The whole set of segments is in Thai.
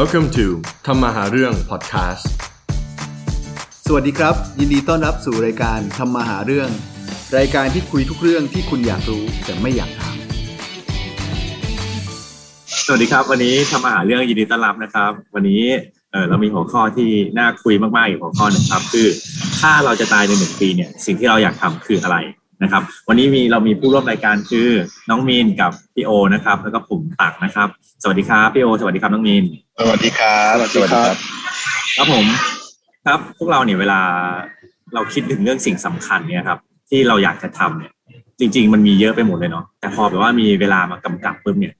Welcome to ธรรมหาเรื่อง podcast สวัสดีครับ ยินดีต้อนรับสู่รายการทำมาหาเรื่อง รายการที่คุยทุกเรื่องที่คุณอยากรู้แต่ไม่อยากถาม สวัสดีครับ วันนี้ทำอาหารเรื่องยินดีต้อนรับนะครับ วันนี้เออเรามีหัวข้อที่น่าคุยมากๆอีกหัวข้อหนึ่งครับ คือถ้าเราจะตายในหนึ่งปีเนี่ย สิ่งที่เราอยากทำคืออะไร นะครับ วันนี้มีเรามีผู้ร่วมรายการคือน้องมีนกับพี่โอนะครับ แล้วก็ผมตักนะครับ สวัสดีครับพี่โอ สวัสดีครับน้องมีนสวัสดีครับสวัสดีครับ ครับผมครับพวกเราเนี่ยเวลาเราคิดถึงเรื่องสิ่งสำคัญเนี่ยครับ ที่เราอยากจะทำเนี่ย จริง ๆ มันมีเยอะไปหมดเลยเนาะแต่พอแบบว่ามีเวลามากำกับปุ๊บเนี่ย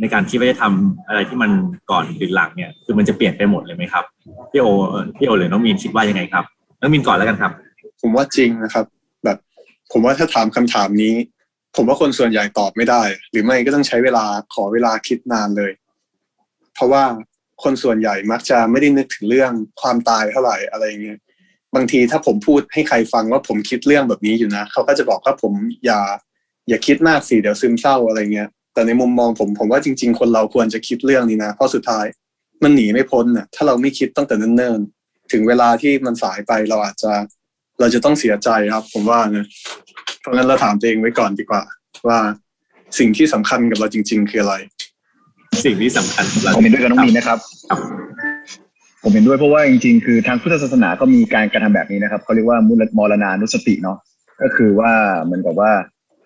ในการคิดว่าจะทำอะไรที่มันก่อนหรือหลังเนี่ย คือมันจะเปลี่ยนไปหมดเลยไหมครับพี่โอเอ่อพี่โอหรือน้องมีนคิดว่ายังไงครับน้องมีนก่อนแล้วกันครับ ผมว่าจริงนะครับแบบ ผมว่าถ้าถามคำถามนี้ ผมว่าคนส่วนใหญ่ตอบไม่ได้ หรือไม่ก็ต้องใช้เวลาขอเวลาคิดนานเลย เพราะว่าคนส่วนใหญ่มักจะไม่ได้นึกถึงเรื่องความตายเท่าไหร่อะไรเงี้ยบางทีถ้าผมพูดให้ใครฟังว่าผมคิดเรื่องแบบนี้อยู่นะเขาก็จะบอกว่าผมอย่า อย่าคิดมากสิเดี๋ยวซึมเศร้าอะไรเงี้ย แต่ในมุมมองผมผมว่าจริง ๆ คนเราควรจะคิดเรื่องนี้นะเพราะสุดท้ายมันหนีไม่พ้นน่ะถ้าเราไม่คิดตั้งแต่เนิ่นๆถึงเวลาที่มันสายไปเราอาจจะ เราจะต้องเสียใจครับ ผมว่านะเพราะงั้นเราถามตัวเองไว้ก่อนดีกว่า ว่าสิ่งที่สำคัญกับเราจริง ๆ คืออะไร สิ่งที่สำคัญสำหรับผมเห็นด้วยกับน้องมีนนะครับครับ ผมเห็นด้วยเพราะว่าจริง ๆ คือทางพุทธศาสนาก็มีการกระทำแบบนี้นะครับเขาเรียกว่ามุลมรณานุสติเนาะก็คือว่าเหมือนกับว่า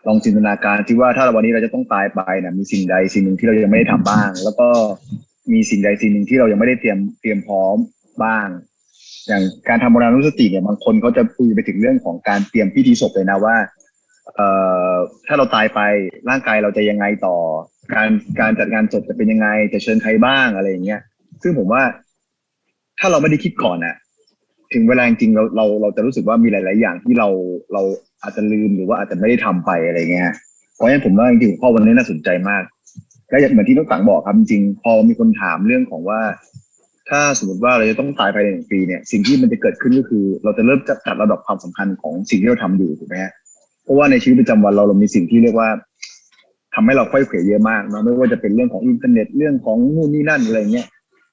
ลองจินตนาการที่ว่าถ้าวันนี้เราจะต้องตายไปนะมีสิ่งใดสิ่งหนึ่งที่เรายังไม่ได้ทำบ้าง แล้วก็มีสิ่งใดสิ่งหนึ่งที่เรายังไม่ได้เตรียมเตรียมพร้อมบ้าง อย่างการทำโมรณานุสติเนี่ยบางคนเขาจะคุยไปถึงเรื่องของการเตรียมพิธีศพเลยนะว่าเอ่อถ้าเราตายไปร่างกายเราจะยังไงต่อ การการจัดงานศพจะเป็นยังไง จะเชิญใครบ้างอะไรอย่างเงี้ยซึ่งผมว่า ถ้าเราไม่ได้คิดก่อนอะถึงเวลาจริงเราเราเราจะรู้สึกว่ามีหลาย ๆ อย่างที่เราเราอาจจะลืมหรือว่าอาจจะไม่ได้ทำไปอะไรเงี้ยเพราะฉะนั้นผมว่าจริงๆข้อวันนี้น่าสนใจมากและเหมือนที่น้องสังบอกครับจริงพอมีคนถามเรื่องของว่า ถ้าสมมติว่าเราจะต้องตายภายในหนึ่งปีเนี่ยสิ่งที่มันจะเกิดขึ้นก็คือ เราจะเริ่มจัดจัดระดับความสำคัญของสิ่งที่เราทำอยู่ถูกไหมฮะเพราะว่าในชีวิตประจำวันเราเรามีสิ่งที่เรียกว่าทำให้เราค่อยเขวเยอะมากนะไม่ว่าจะเป็นเรื่องของอินเทอร์เน็ตเรื่องของนู่นนี่นั่นอะไรเงี้ย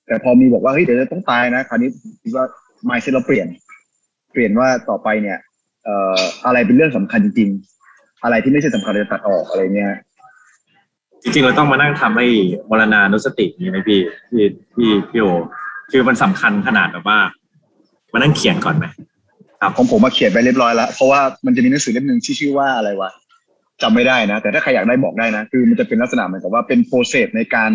แต่พอมีบอกว่าเฮ้ยเดี๋ยวจะต้องตายนะคราวนี้คิดว่า mindset เราเปลี่ยน เปลี่ยนว่าต่อไปเนี่ยเอ่ออะไรเป็นเรื่องสำคัญจริงๆ อะไรที่ไม่ใช่สำคัญจะตัดออกอะไรเงี้ยจริงๆเราต้องมานั่งทำไอ้มรณานุสตินี้ไหมพี่พี่พี่พี่โอ คือมันสำคัญขนาดแบบว่ามานั่งเขียนก่อนไหมครับของผมมาเขียนไปเรียบร้อยแล้ว เพราะว่ามันจะมีหนังสือเล่มหนึ่งที่ชื่อว่าอะไรวะจำไม่ได้นะ แต่ถ้าใครอยากได้บอกได้นะ คือมันจะเป็นลักษณะเหมือนกับว่าเป็น process ในการ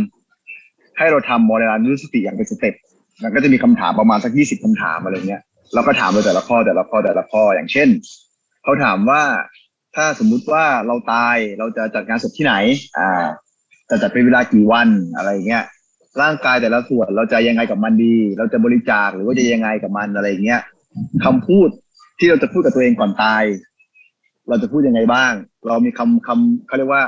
ให้เราทำมรณานุสติอย่างเป็น stepมันก็จะมีคำถามประมาณสักยี่สิบคำถามอะไรเงี้ยเราก็ถามไปแต่ละข้อแต่ละข้อแต่ละข้ออย่างเช่นเขาถามว่าถ้าสมมุติว่าเราตายเราจะจัดงานศพที่ไหน อ่า จะจัดเป็นเวลากี่วันอะไรเงี้ย ร่างกายแต่ละส่วนเราจะยังไงกับมันดี เราจะบริจาคหรือว่าจะยังไงกับมันอะไรเงี้ยคำพูดที่เราจะพูดกับตัวเองก่อนตาย เราจะพูดยังไงบ้าง เรามีคำคำเขาเรียกว่า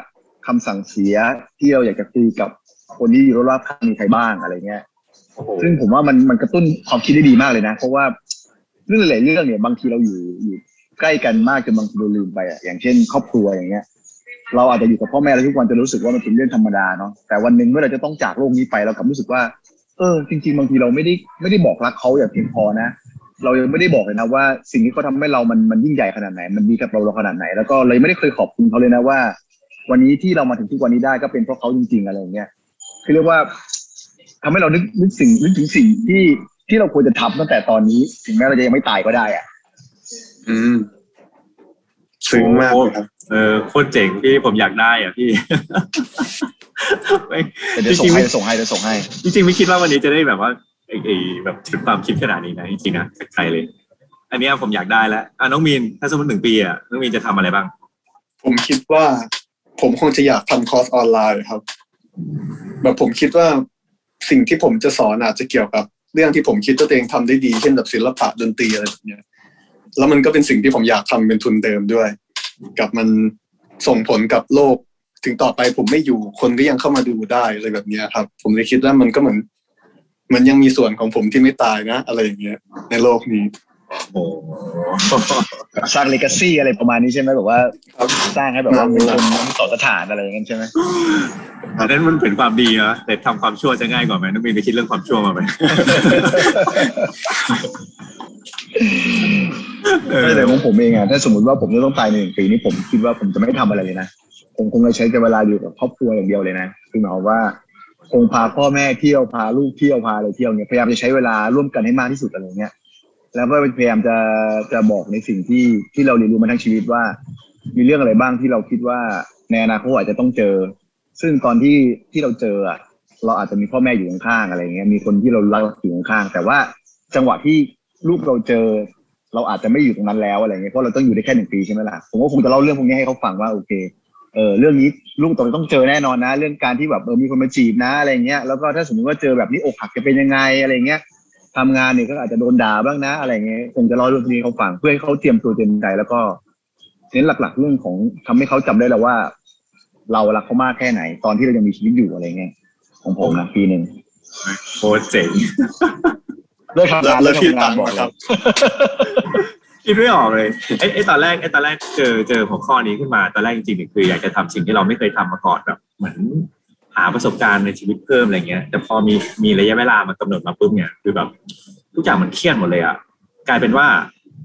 คำสั่งเสียที่เราอยากจะคุยกับคนที่อยู่รอบๆข้างมีใครบ้างอะไรเงี้ยซึ่งผมว่ามันมันกระตุ้นความคิดได้ดีมากเลยนะ เพราะว่าเรื่องหลายเรื่องเนี่ยบางทีเราอยู่อยู่ใกล้กันมากจนบางทีเราลืมไปอะอย่างเช่น ครอบครัวอย่างเงี้ย เราอาจจะอยู่กับพ่อแม่เราทุกวันจะรู้สึกว่ามันเป็นเรื่องธรรมดาเนาะแต่วันหนึ่งเมื่อเราจะต้องจากโลกนี้ไปเรากลับรู้สึกว่า เออ จริง ๆ บางทีเราไม่ได้ไม่ได้บอกรักเขาอย่างเพียงพอนะ เรายังไม่ได้บอกเลยนะว่า สิ่งที่เขาทำให้เรามันมันยิ่งใหญ่ขนาดไหน มันดีกับเราเราขนาดไหน แล้วก็เลยไม่ได้เคยขอบคุณเขาเลยนะว่า วันนี้ที่เรามาถึงทุกวันนี้ได้ก็เป็นเพราะเขาจริง ๆ อะไรอย่างเงี้ยคือเรียกว่าทำให้เรานึกนึกสิ่งนึกถึงสิ่งที่ที่เราควรจะทำตั้งแต่ตอนนี้ ถึงแม้เราจะยังไม่ตายก็ได้อะอืม ซึ้งมากเลยครับเออโคตรเจ๋งพี่ผมอยากได้อะพี่ไม่เดี๋ยวจส่ริงงๆให้ไม่เดี๋ยวส่งให้เดี๋ยวส่งให้ จริงๆไม่คิดว่าวันนี้จะได้แบบว่าไอ้ไอ้แบบชุดความคิดขนาดนี้นะจริงๆนะจากใจเลย อันเนี้ยผมอยากได้แล้วอะน้องมีนถ้าสมมติหนึ่งปีอะน้องมีนจะทำอะไรบ้าง ผมคิดว่าผมคงจะอยากทำคอร์สออนไลน์ครับ แบบผมคิดว่าสิ่งที่ผมจะสอนอาจจะเกี่ยวกับ เรื่องที่ผมคิดว่าตัวเองทำได้ดีเช่นแบบศิลปะดนตรีอะไรแบบเนี้ย แล้วมันก็เป็นสิ่งที่ผมอยากทำเป็นทุนเดิมด้วย กับมันส่งผลกับโลก ถึงต่อไปผมไม่อยู่คนก็ยังเข้ามาดูได้อะไรแบบเนี้ยครับ ผมเลยคิดว่ามันก็เหมือน มันยังมีส่วนของผมที่ไม่ตายนะ อะไรอย่างเงี้ย ในโลกนี้โอ้โหสร้างเลกาซี่อะไรประมาณนี้ใช่ไหมแบบว่าสร้างให้แบบว่าเป็นคนต่อสถานอะไรอย่างเงี้ยใช่ไหมอันนั้นมันเป็นความดีนะแต่ทำความชั่วจะง่ายกว่าไหมน้องมีนไปคิดเรื่องความชั่วมาไหมเออ ไม่แต่ของผมเองอะถ้าสมมติว่าผมจะต้องตายในหนึ่งปีนี้ผมคิดว่าผมจะไม่ทำอะไรเลยนะผมคงจะใช้เวลาอยู่กับครอบครัวอย่างเดียวเลยนะคือหมายว่า คงพาพ่อแม่เที่ยวพาลูกเที่ยวพาอะไรเที่ยวเนี่ยพยายามจะใช้เวลาร่วมกันให้มากที่สุดอะไรเงี้ยแล้วก็พยายามจะจะบอกในสิ่งที่ที่เราเรียนรู้มาทั้งชีวิตว่า มีเรื่องอะไรบ้างที่เราคิดว่าในอนาคตอาจจะต้องเจอ ซึ่งตอนที่ที่เราเจออะเราอาจจะมีพ่อแม่อยู่ข้างๆอะไรเงี้ยมีคนที่เรารักอยู่ข้างๆแต่ว่าจังหวะที่ลูกเราเจอ เราอาจจะไม่อยู่ตรงนั้นแล้วอะไรเงี้ยเพราะเราต้องอยู่ได้แค่หนึ่งปีใช่ไหมล่ะผมก็คงจะเล่าเรื่องพวกนี้ให้เขาฟังว่าโอเคเออเรื่องนี้ลูกต้องต้องเจอแน่นอนนะ เรื่องการที่แบบเออมีคนมาจีบนะอะไรเงี้ยแล้วก็ถ้าสมมติว่าเจอแบบนี้อกหักจะเป็นยังไงอะไรเงี้ยทำงานเนี่ยก็อาจจะโดนด่าบ้างนะ อะไรเงี้ยคงจะเล่าเรื่องพวกนี้เขาฟังเพื่อให้เขาเตรียมตัวเตรียมใจแล้วก็เน้นหลัก ๆ เรื่องของทำให้เขาจำได้แล้วว่า เรารักเขามากแค่ไหน ตอนที่เรายังมีชีวิตอยู่อะไรเงี้ยของผมนะปีหนึ่งโคตรเจ๋ง เลิกทำงานแล้เลิวกพี่ทำงาตันงค์บอกนะเลครัยบคิดไม่ออกเลยไอ้ไอ้ตอนแรกไอ้ตอนแรกเจอเจอหัวข้อนี้ขึ้นมาตอนแรกจริงๆเนี่ยคืออยากจะทำสิ่งที่เราไม่เคยทำมาก่อนแบบเหมือนหาประสบการณ์ในชีวิตเพิ่มอะไรเงี้ย แต่พอมีมีระยะเวลามากำหนดมาปุ๊บเนี่ยคือแบบทุกอย่างมันเครียดหมดเลยอะกลายเป็นว่า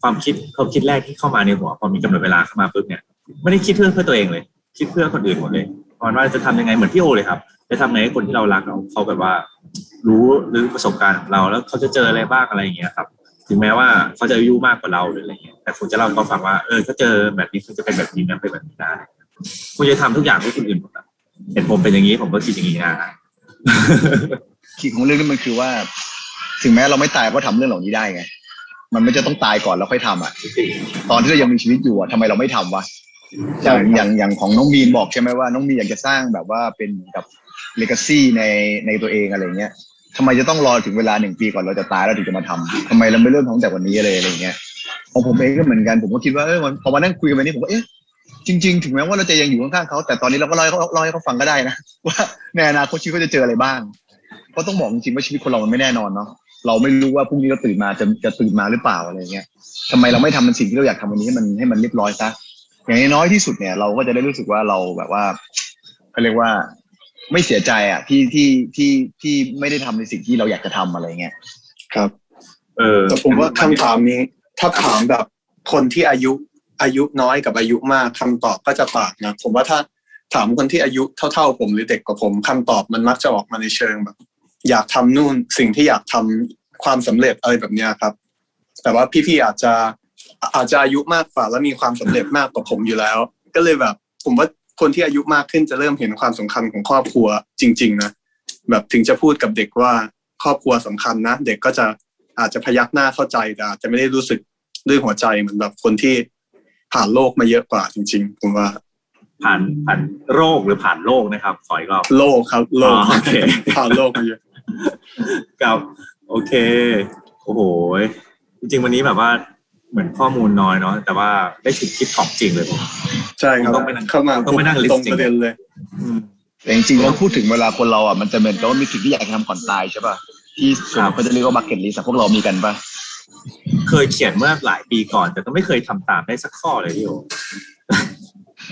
ความคิดความคิดแรกที่เข้ามาในหัวพอมีกำหนดเวลาเข้ามาปุ๊บเนี่ยไม่ได้คิดเพื่อเพื่อตัวเองเลย คิดเพื่อคนอื่นหมดเลยตอนว่าจะทำยังไงเหมือนพี่โอเลยครับจะทำไงให้คนที่เรารักเราเขาแบบว่า รู้หรือประสบการณ์ของเรา แล้วเขาจะเจออะไรบ้างอะไรอย่างเงี้ยครับ ถึงแม้ว่าเขาจะอายุมากกว่าเราหรืออะไรเงี้ยแต่คุณจะเล่าให้เขาฟังว่าเออถ้าเจอแบบนี้คุณจะเป็นแบบนี้นะเป็นแบบนี้ได้คุณจะทำทุกอย่างเพื่คนอื่นหมดเห็นผมเป็นอย่างนี้ผมก็คิดอย่างนี้นะขีดของเรื่องนี้มันคือว่า ถึงแม้เราไม่ตายก็ทำเรื่องเหล่านี้ได้ไงมันไม่จะต้องตายก่อนแล้วค่อยทำอะ ตอนที่เรายังมีชีวิตอยู่อะทำไมเราไม่ทำวะอย่างอย่างอย่างของน้องมีนบอกใช่ไหมว่า น้องมีนอยากจะสร้างแบบว่าเป็นกับ เลกาซีในในตัวเองอะไรเงี้ยทำไมจะต้องรอถึงเวลาหนึ่งปีก่อนเราจะตายแล้วถึงจะมาทำทำไมเราไม่เริ่มทำตั้งแต่วันนี้เลยอะไรเงี้ยของผมเองก็เหมือนกันผมก็คิดว่าเออมันพอมานั่งคุยกันนี้ผมก็เอ๊ะจริงๆ ถึงแม้ว่าเราจะยังอยู่ข้างๆเขาแต่ตอนนี้เราก็เล่าให้เขาเล่าให้เขาฟังก็ได้นะว่าในอนาคตชีวิตเขาจะเจออะไรบ้างเพราะต้องบอกจริงๆว่าชีวิตคนเรามันไม่แน่นอนเนาะเราไม่รู้ว่าพรุ่งนี้เราตื่นมาจะจะตื่นมาหรือเปล่าอะไรเงี้ยทำไมเราไม่ทำมันสิ่งที่เราอยากทำวันนี้ให้มันให้มันเรียบร้อยซะอย่างน้อยที่สุดเนี่ยเราก็จะได้รู้สึกว่าเราแบบว่าเขาเรียกว่า ไม่เสียใจอะที่ที่ที่ที่ไม่ได้ทำในสิ่งที่เราอยากจะทำอะไรเงี้ยครับ เออแต่ผมว่าคำถามนี้ ถ้าถามแบบคนที่อายุอายุน้อยกับอายุมากคำตอบก็จะต่างนะผมว่าถ้าถามคนที่อายุเท่าๆ ผมหรือเด็กกว่าผมคำตอบมันมักจะออกมาในเชิงแบบ อยากทำนู่นสิ่งที่อยากทำความสำเร็จอะไรแบบเนี้ยครับ แต่ว่าพี่ๆอาจจะอาจจะอายุมากกว่าแล้วมีความสำเร็จมากกว่าผมอยู่แล้ว ก็เลยแบบ ผมว่า คนที่อายุมากขึ้นจะเริ่มเห็นความสำคัญของครอบครัวจริง ๆ นะแบบถึงจะพูดกับเด็กว่าครอบครัวสำคัญนะ เด็กก็จะอาจจะพยักหน้าเข้าใจแต่อาจจะไม่ได้รู้สึกด้วยหัวใจเหมือนแบบคนที่ผ่านโลกมาเยอะกว่าจริง ๆ ผมว่า ผ่านผ่านโรคหรือผ่านโลกนะครับขออีกรอบโลกครับโลกโอเคผ่านโลกมาเยอะกับ โอเค โอ้โหจริงๆวันนี้แบบว่า เหมือนข้อมูลน้อยเนาะแต่ว่าได้ชุดคิดของจริงเลยผมใช่ครับต้องไปนั่งเข้ามาต้องไปนั่งตรง listing ประเด็นเลยอืมแต่จริงๆเราพูดถึงเวลาคนเราอะมันจะเหมือนกับว่ามีสิ่งที่อยากจะทำก่อนตายใช่ป่ะที่ส่วนใหญ่เขาจะเรียกว่าบักเก็ตลิสพวกเรามีกันป่ะเคยเขียนเมื่อหลายปีก่อน แต่ก็ไม่เคยทำตามได้สักข้อเลยพี่โอ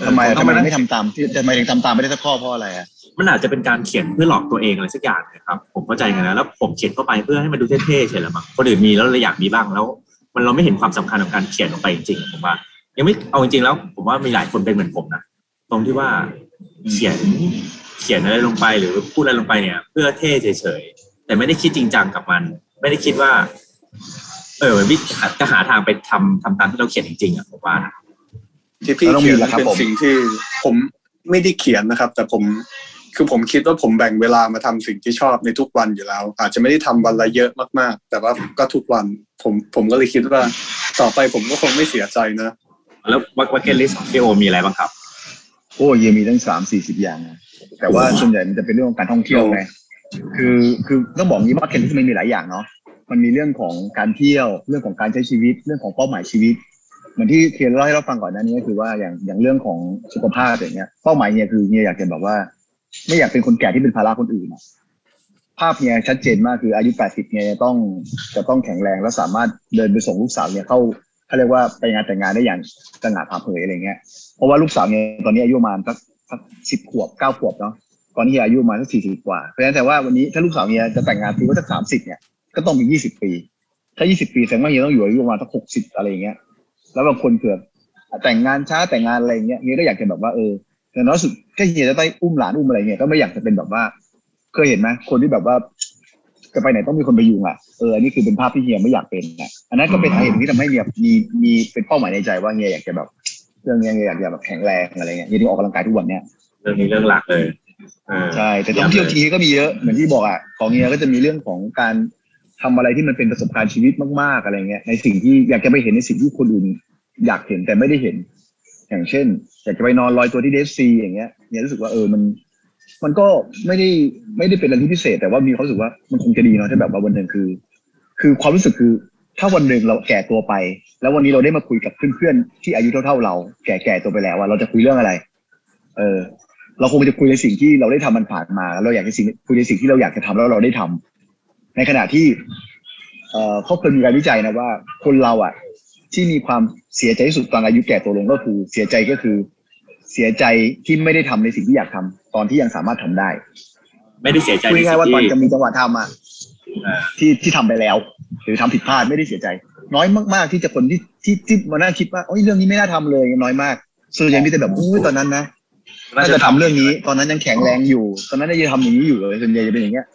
ทำไมเออทำไมต้องานั่งไม่ทำตามที่ทำไมถึงทำตามไม่ได้สักข้อเพราะอะไรอะมันอาจจะเป็นการเขียนเพื่อหลอกตัวเองอะไรสักอย่างนะครับ ผมเข้าใจกันนะแล้วผมเขียนเข้าไปเพื่อให้มันดูเท่ๆเฉยๆละมั้งคนอื่นมีแล้วเราอยากมีบ้างแล้ว มันเราไม่เห็นความสำคัญของการเขียนลงไปจริงๆผมว่า ยังไม่เอาจริงๆแล้ว ผมว่ามีหลายคนเป็นเหมือนผมนะตรงที่ว่าเขียนเขียนอะไรลงไปหรือพูดอะไรลงไปเนี่ย เพื่อเท่เฉยๆแต่ไม่ได้คิดจริงจังกับมัน ไม่ได้คิดว่า เออวิจะหาทางไปทำทำตามที่เราเขียนจริงๆอะผมว่านะที่พี่แล้วต้องมีเขียนแล้วครับเป็นผมสิ่งที่ผมไม่ได้เขียนนะครับ แต่ผม คือผมคิดว่าผมแบ่งเวลามาทำสิ่งที่ชอบในทุกวันอยู่แล้ว อาจจะไม่ได้ทำวันละเยอะมากๆ แต่ว่าก็ทุกวันผมผมก็เลยคิดว่า ต่อไปผมก็คงไม่เสียใจนะ แล้ววักเก็ตลิสของพี่โอมีอะไรบ้างครับ โอ้ยมีตั้งสามสี่สิบอย่างนะแต่ว่าส่วนใหญ่มันจะเป็นเรื่องของการท่องเที่ยวไงคือคือต้องบอกงี้ว่าเคนที่มันมีหลายอย่างเนาะมันมีเรื่องของการเที่ยวเรื่องของการใช้ชีวิต เรื่องของเป้าหมายชีวิตเหมือนที่เคนเล่าให้เราฟังก่อนหน้านี้ก็คือว่าอย่างอย่างเรื่องของสุขภาพอย่างเงี้ยเป้าหมายเนี่ยคือเนี่ยอยากจะแบบว่า ไม่อยากเป็นคนแก่ที่เป็นภาระคนอื่นอะภาพเนี่ยชัดเจนมากคืออายุ 80 เนี่ยต้องจะต้องแข็งแรงและสามารถเดินไปส่งลูกสาวเนี่ยเข้าเขาเรียกว่าไปงานแต่งงานได้อย่างสง่าผ่าเผยอะไรเงี้ย เพราะว่าลูกสาวเนี่ยตอนนี้อายุประมาณสักสักสิบขวบเก้าขวบเนาะตอนนี้อายุประมาณสักสี่สิบกว่า เพราะฉะนั้นแต่ว่าวันนี้ถ้าลูกสาวเนี่ยจะแต่งงานปีว่าสักสามสิบเนี่ยก็ต้องมียี่สิบปี ถ้ายี่สิบปีแสดงว่าเฮียต้องอยู่อายุประมาณสักหกสิบอะไรเงี้ย แล้วบางคนเผื่อแต่งงานช้าแต่งงานอะไรเงี้ยเฮียก็อยากจะแบบว่าเอออย่างน้อยสุด ถ้าเฮียจะได้อุ้มหลานอุ้มอะไรเงี้ยก็ไม่อยากจะเป็นแบบว่า เคยเห็นไหมคนที่แบบว่า จะไปไหนต้องมีคนไปยุงอะเอออันนี้คือเป็นภาพที่เฮียไม่อยากเป็นอะอันนั้นก็เป็นสาเหตุที่ทำให้เฮียมีมีเป็นเป้าหมายในใจว่าเฮียอยากจะแบบเรื่องเนี้ยเฮียอยากจะแบบแข็งแรงอะไรเงี้ยเฮียถึงออกกำลังกายทุกวันเนี้ยเรื่องนี้เรื่องหลักเลยเออใช่แต่ท่องเที่ยวทีก็มีเยอะเหมือนที่บอกอะของเฮียก็จะมีเรื่องของการทำอะไรที่มันเป็นประสบการณ์ชีวิตมากๆอะไรเงี้ยในสิ่งที่อยากจะไปเห็นในสิ่งที่คนอื่นอยากเห็นแต่ไม่ได้เห็น อย่างเช่นอยากจะไปนอนลอยตัวที่เดซีอย่างเงี้ยเนี่ยรู้สึกว่าเออมัน มันก็ไม่ได้ไม่ได้เป็นอะไรที่พิเศษ แต่ว่ามีความรู้สึกว่ามันคงจะดีเนาะถ้าแบบว่าวันหนึ่งคือ คือความรู้สึกคือถ้าวันหนึ่งเราแก่ตัวไป แล้ววันนี้เราได้มาคุยกับเพื่อนๆที่อายุเท่าๆเรา แก่ๆตัวไปแล้วว่าเราจะคุยเรื่องอะไร เออ เราคงจะคุยในสิ่งที่เราได้ทำมันผ่านมา เราอยากจะสิ่งคุยในสิ่งที่เราอยากจะทำแล้วเราได้ทำในขณะที่ เอ่อเขาเคยมีการวิจัยนะว่า คนเราอะ ที่มีความเสียใจที่สุดตอนอายุแก่ตัวลงก็คือ เสียใจก็คือ เสียใจที่ไม่ได้ทำในสิ่งที่อยากทำตอนที่ยังสามารถทำได้ ไม่ได้เสียใจคุในยง่ายสิ่ๆว่างตอนที่จะมีจังหวะทำอะอ่าที่ที่ทำไปแล้ว หรือทำผิดพลาดไม่ได้เสียใจ น้อยมากๆที่จะคนที่ที่ที่มานั่งคิดว่าโอ้ยเรื่องนี้ไม่น่าทำเลยน้อยมากส่วนใหญ่มีแต่แบบอุ้ยตอนนั้นนะน่าจะทำเรื่องนี้ ตอนนั้นยังแข็งแรงอยู่ ตอนนั้นน่าจะทำอย่างนี้อยู่เลยส่วนใหญ่จะเป็นอย่างเงี้ย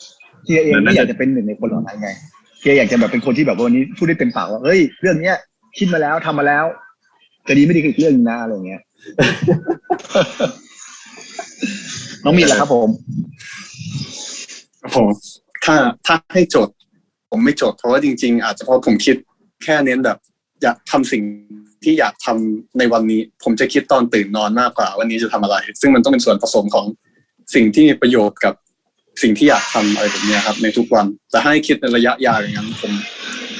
เฮียเองไม่อยากจะเป็นหนึ่งในคนเหล่านั้นไงเฮียอยากจะแบบเป็นคนที่แบบว่าวันนี้พูดได้เต็มปากว่าเฮ้ยเรื่องเนี้ย คิดมาแล้วทำมาแล้วจะดีไม่ดีคืออีกเรื่องหนึงนะอะไรอย่างเงี้ยน้องมีนล่ะครับผมผมถ้าถ้าให้โจทย์ ผมไม่โจทย์เพราะว่าจริง ๆ อาจจะเพราะผมคิดแค่เน้นแบบ อยากทำสิ่งที่อยากทำในวันนี้ ผมจะคิดตอนตื่นนอนมากกว่า วันนี้จะทำอะไร ซึ่งมันต้องเป็นส่วนผสมของสิ่งที่มีประโยชน์กับสิ่งที่อยากทำอะไรแบบเนี้ยครับ ในทุกวันแต่ให้คิดในระยะยาวอย่างนั้น ผม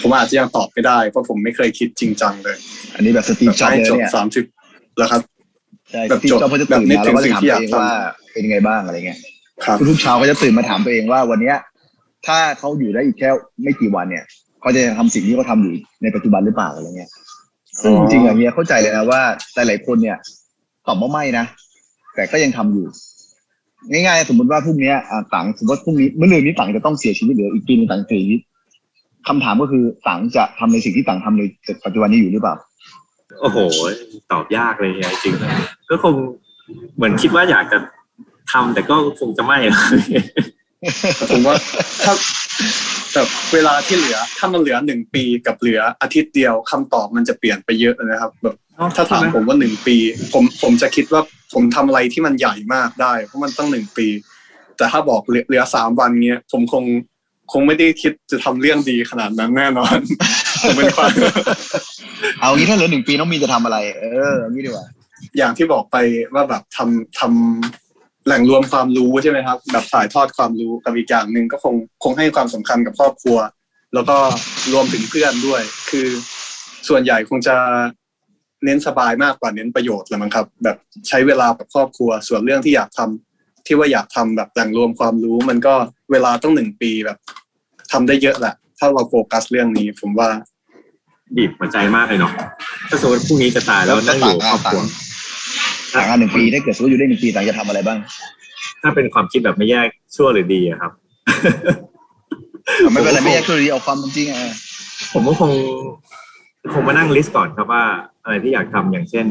ผมอาจจะยังตอบไม่ได้ เพราะผมไม่เคยคิดจริงจังเลย อันนี้แบบสตีฟแบบจ็อบให้เลยจบเนี่ยสามสิบแล้วครับใช่แบสบตีฟจบจ็อบเขาจะตื่นแบบนึกมาถึแล้วงก็จะถามสิ่งที่ตัวอยากเองทำว่าเป็นยังไงบ้างอะไรเงี้ยครับทุกๆเช้าเขาจะตื่นมาถามตัวเองว่าวันเนี้ย ถ้าเขาอยู่ได้อีกแค่ไม่กี่วันเนี่ยเขาจะทำสิ่งที่เขาทำอยู่ในปัจจุบันหรือเปล่าอะไรเงี้ยซึ่งอ๋อจริงๆอย่างเงี้ยเข้าใจเลยนะว่าหลายๆคนเนี่ยตอบว่าไม่นะแต่ก็ยังทำอยู่ง่ายๆสมมติว่าพรุ่งเนี้ยอ่าต่างสมมติว่าพรุ่งนี้เมื่อเรืนนี้ต่างจะต้องเสียชีวิตหรืออีกปีหนึงต่างเสียชีวิต คำถามก็คือต่างจะทำในสิ่งที่ต่างทำในปัจจุบันนี้อยู่หรือเปล่า โอ้โห ตอบยากเลยเนี่ยจริงๆก็คงเหมือนคิดว่าอยากจะทำแต่ก็คงจะไม่ผมว่าถ้าแบบเวลาที่เหลือ ถ้ามันเหลือหนึ่งปีกับเหลืออาทิตย์เดียวคำตอบมันจะเปลี่ยนไปเยอะนะครับ แบบถ้าถามผมว่าหนึ่งปี ผมผมจะคิดว่าผมทำอะไรที่มันใหญ่มากได้ เพราะมันต้องหนึ่งปี แต่ถ้าบอกเหลือเหลือสามวันเนี้ย ผมคง คงไม่ได้คิดจะทำเรื่องดีขนาดนั้นแน่นอนผมเป็นความเอางี้ถ้าเหลือหนึ่งปีน้องมีนจะทำอะไร เออเอางี้ดีกว่า อย่างที่บอกไปว่าแบบทำทำแหล่งรวมความรู้ใช่ไหมครับ แบบถ่ายทอดความรู้กับอีกอย่างหนึ่งก็คงคงให้ความสำคัญกับครอบครัว แล้วก็รวมถึงเพื่อนด้วย คือส่วนใหญ่คงจะเน้นสบายมากกว่าเน้นประโยชน์แหละมั้งครับ แบบใช้เวลากับครอบครัว ส่วนเรื่องที่อยากทำที่ว่าอยากทำแบบแหล่งรวมความรู้ มันก็เวลาต้องหนึ่งปีแบบ ทำได้เยอะแหละถ้าเราโฟกัสเรื่องนี้ ผมว่าบีบหัวใจมากเลยเนาะถ้าสมมติพรุ่งนี้จะตายแล้วนั่งอยู่กับครอบครัวต่างกันหนึ่งปีถ้าเกิดสมมติอยู่ได้หนึ่งปีต่างจะทำอะไรบ้าง ถ้าเป็นความคิดแบบไม่แยกชั่วหรือดีอะครับ ไม่เป็นไรไม่ใช่คือเอาความเป็นจริงอะผมก็คงคงมานั่งลิสต์ก่อนครับว่าอะไรที่อยากทำอย่างเช่น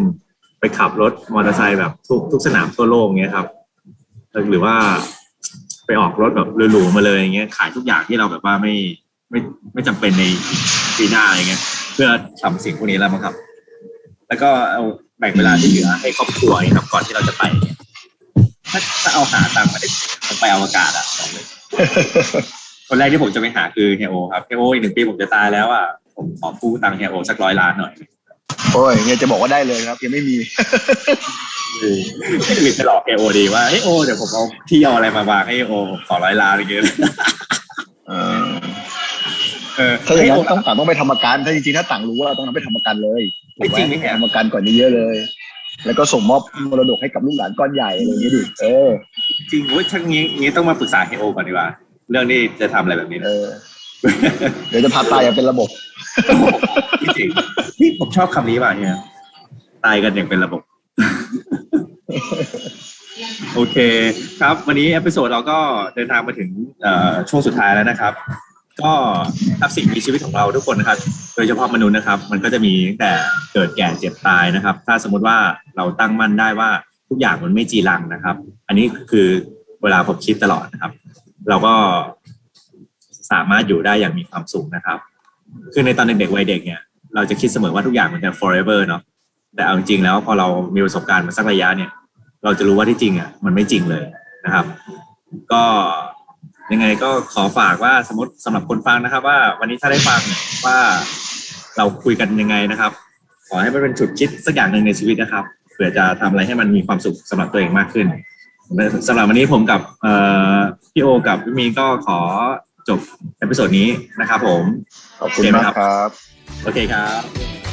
ไปขับรถมอเตอร์ไซค์แบบทุกทุกสนามทั่วโลกเงี้ยครับ หรือว่า ไปออกรถแบบหรูๆมาเลยอย่างเงี้ยขายทุกอย่างที่เราแบบว่าไม่ไม่ไม่จำเป็นในปีหน้าอะไรเงี้ยเพื่อทำสิ่งพวกนี้แล้วมั้งครับ แล้วก็เอาแบ่งเวลาที่เหลือให้ครอบครัวครับก่อนที่เราจะไปถ้าถ้าเอาหาตังค์มาได้ผมไปอวกาศอะคนแรกที่ผมจะไปหาคือเฮโอครับเฮโออีกหนึ่งปีผมจะตายแล้วอะผมขอกู้ตังค์เฮโอสักร้อยล้านหน่อย โอ้ยเนี่ยจะบอกว่าได้เลยครับ ยังไม่มีไม่ได้ไปหลอกเฮโอดีว่าเฮโอเดี๋ยวผมเอาที่เอาอะไรมาวางให้โอขอร้อยล้านอะไรเงี้ยเออเออถ้าอย่างเฮ้นั้นโต้องต่างต้องไปทำประกันถ้าจริงๆถ้าต่างรู้ว่าต้องทำไปทำประกันเลยไม่จริงไม่ไม่แน่ทำประกันก่อนเยอะๆเลย แล้วก็ส่งมอบมรดกให้กับลูกหลานก้อนใหญ่อะไรอย่างนี้ดิเออ จริงเว้ยถ้างี้งี้ต้องมาปรึกษาเฮียโอก่อนดีกว่าเรื่องที่จะทำอะไรแบบนี้เออเดี๋ยวจะพาตายอย่างเป็นระบบ จริงๆนี่ผมชอบคำนี้ว่ะเนี่ยตายกันอย่างเป็นระบบ โอเค ครับ วันนี้ episode เราก็เดินทางมาถึงเอ่อช่วงสุดท้ายแล้วนะครับ ก็ทับสิ่งมีชีวิตของเราทุกคนนะครับ โดยเฉพาะมนุษย์นะครับ มันก็จะมีตั้งแต่เกิดแก่เจ็บตายนะครับ ถ้าสมมติว่าเราตั้งมั่นได้ว่าทุกอย่างมันไม่จีรังนะครับ อันนี้คือเวลาผมคิดตลอดนะครับ เราก็สามารถอยู่ได้อย่างมีความสุขนะครับ คือในตอนเด็กๆวัยเด็กเนี่ยเราจะคิดเสมอว่าทุกอย่างมันจะ forever เนาะแต่เอาจริงๆแล้วพอเรามีประสบการณ์มาสักระยะเนี่ย เราจะรู้ว่าที่จริงอะมันไม่จริงเลยนะครับ ก็ยังไงก็ขอฝากว่าสมมติสำหรับคนฟังนะครับ ว่าวันนี้ถ้าได้ฟังว่าเราคุยกันยังไงนะครับ ขอให้มันเป็นจุดคิดสักอย่างหนึ่งในชีวิตนะครับเผื่อจะทำอะไรให้มันมีความสุขสำหรับตัวเองมากขึ้นสำหรับวันนี้ผมกับพี่โอกับพี่มีก็ขอ จบเอพิโซดนี้นะครับผมขอบคุณมากครับ โอเคครับ